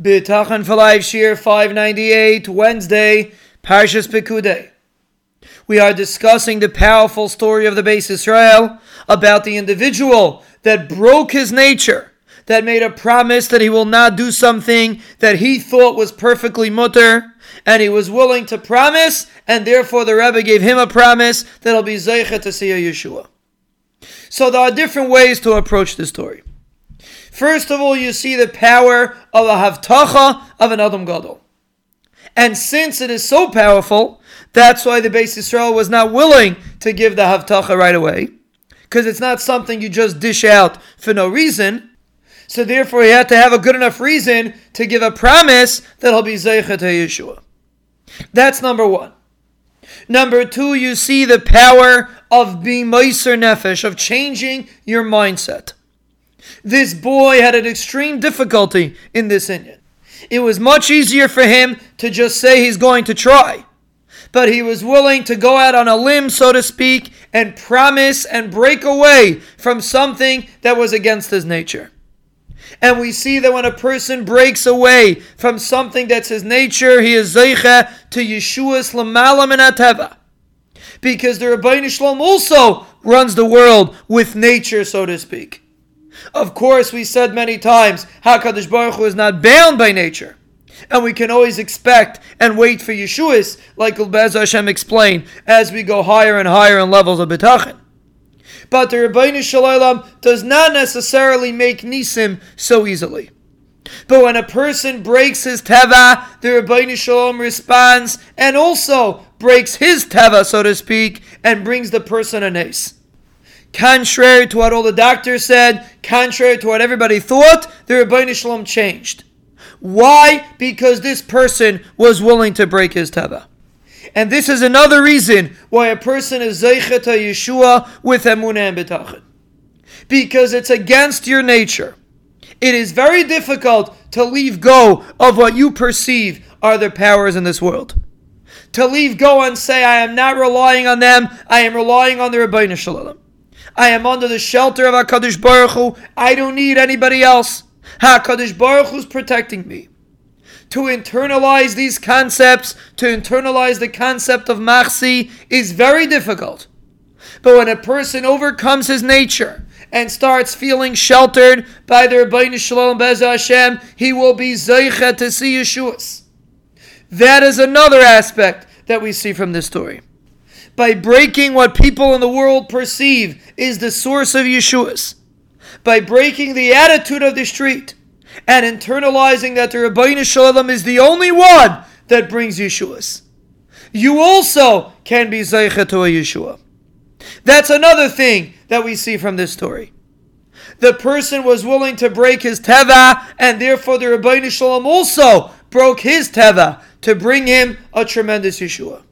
Bitachon for Life Shir 598, Wednesday, Parshas Pekudei. We are discussing the powerful story of the Beis Yisrael about the individual that broke his nature, that made a promise that he will not do something that he thought was perfectly muttar, and he was willing to promise, and therefore the Rebbe gave him a promise that he'll be Zeichet to see a Yeshua. So there are different ways to approach this story. First of all, you see the power of a havtacha of an Adam Gadol. And since it is so powerful, that's why the Beis Yisrael was not willing to give the havtacha right away, because it's not something you just dish out for no reason. So therefore, he had to have a good enough reason to give a promise that he'll be zeichet to Yeshua. That's number one. Number two, you see the power of being meiser nefesh, of changing your mindset. This boy had an extreme difficulty in this inyan. It was much easier for him to just say he's going to try. But he was willing to go out on a limb, so to speak, and promise and break away from something that was against his nature. And we see that when a person breaks away from something that's his nature, he is zeicha to Yeshua's l'maalah min hateva. Because the Ribbono Shel Olam also runs the world with nature, so to speak. Of course, we said many times, HaKadosh Baruch Hu is not bound by nature. And we can always expect and wait for Yeshuas, like Bez Hashem explained, as we go higher and higher in levels of Bitachon. But the Ribbono Shel Olam does not necessarily make Nisim so easily. But when a person breaks his teva, the Ribbono Shel Olam responds and also breaks his teva, so to speak, and brings the person a nes. Contrary to what all the doctors said, contrary to what everybody thought, the Ribbono Shel Olam changed. Why? Because this person was willing to break his teva. And this is another reason why a person is zeichet Yeshua with emunah and bitachon. Because it's against your nature. It is very difficult to leave go of what you perceive are the powers in this world. To leave go and say, I am not relying on them, I am relying on the Ribbono Shel Olam. I am under the shelter of HaKadosh Baruch Hu. I don't need anybody else. HaKadosh Baruch is protecting me. To internalize these concepts, to internalize the concept of Machsi, is very difficult. But when a person overcomes his nature and starts feeling sheltered by the Ribbono Shel Olam Bez Hashem, he will be Zeichet to see Yeshuas. That is another aspect that we see from this story by breaking what people in the world perceive is the source of Yeshua's, by breaking the attitude of the street and internalizing that the Ribbono Shel Olam is the only one that brings Yeshua's. You also can be Zeicha to a Yeshua. That's another thing that we see from this story. The person was willing to break his teva, and therefore the Ribbono Shel Olam also broke his teva to bring him a tremendous Yeshua.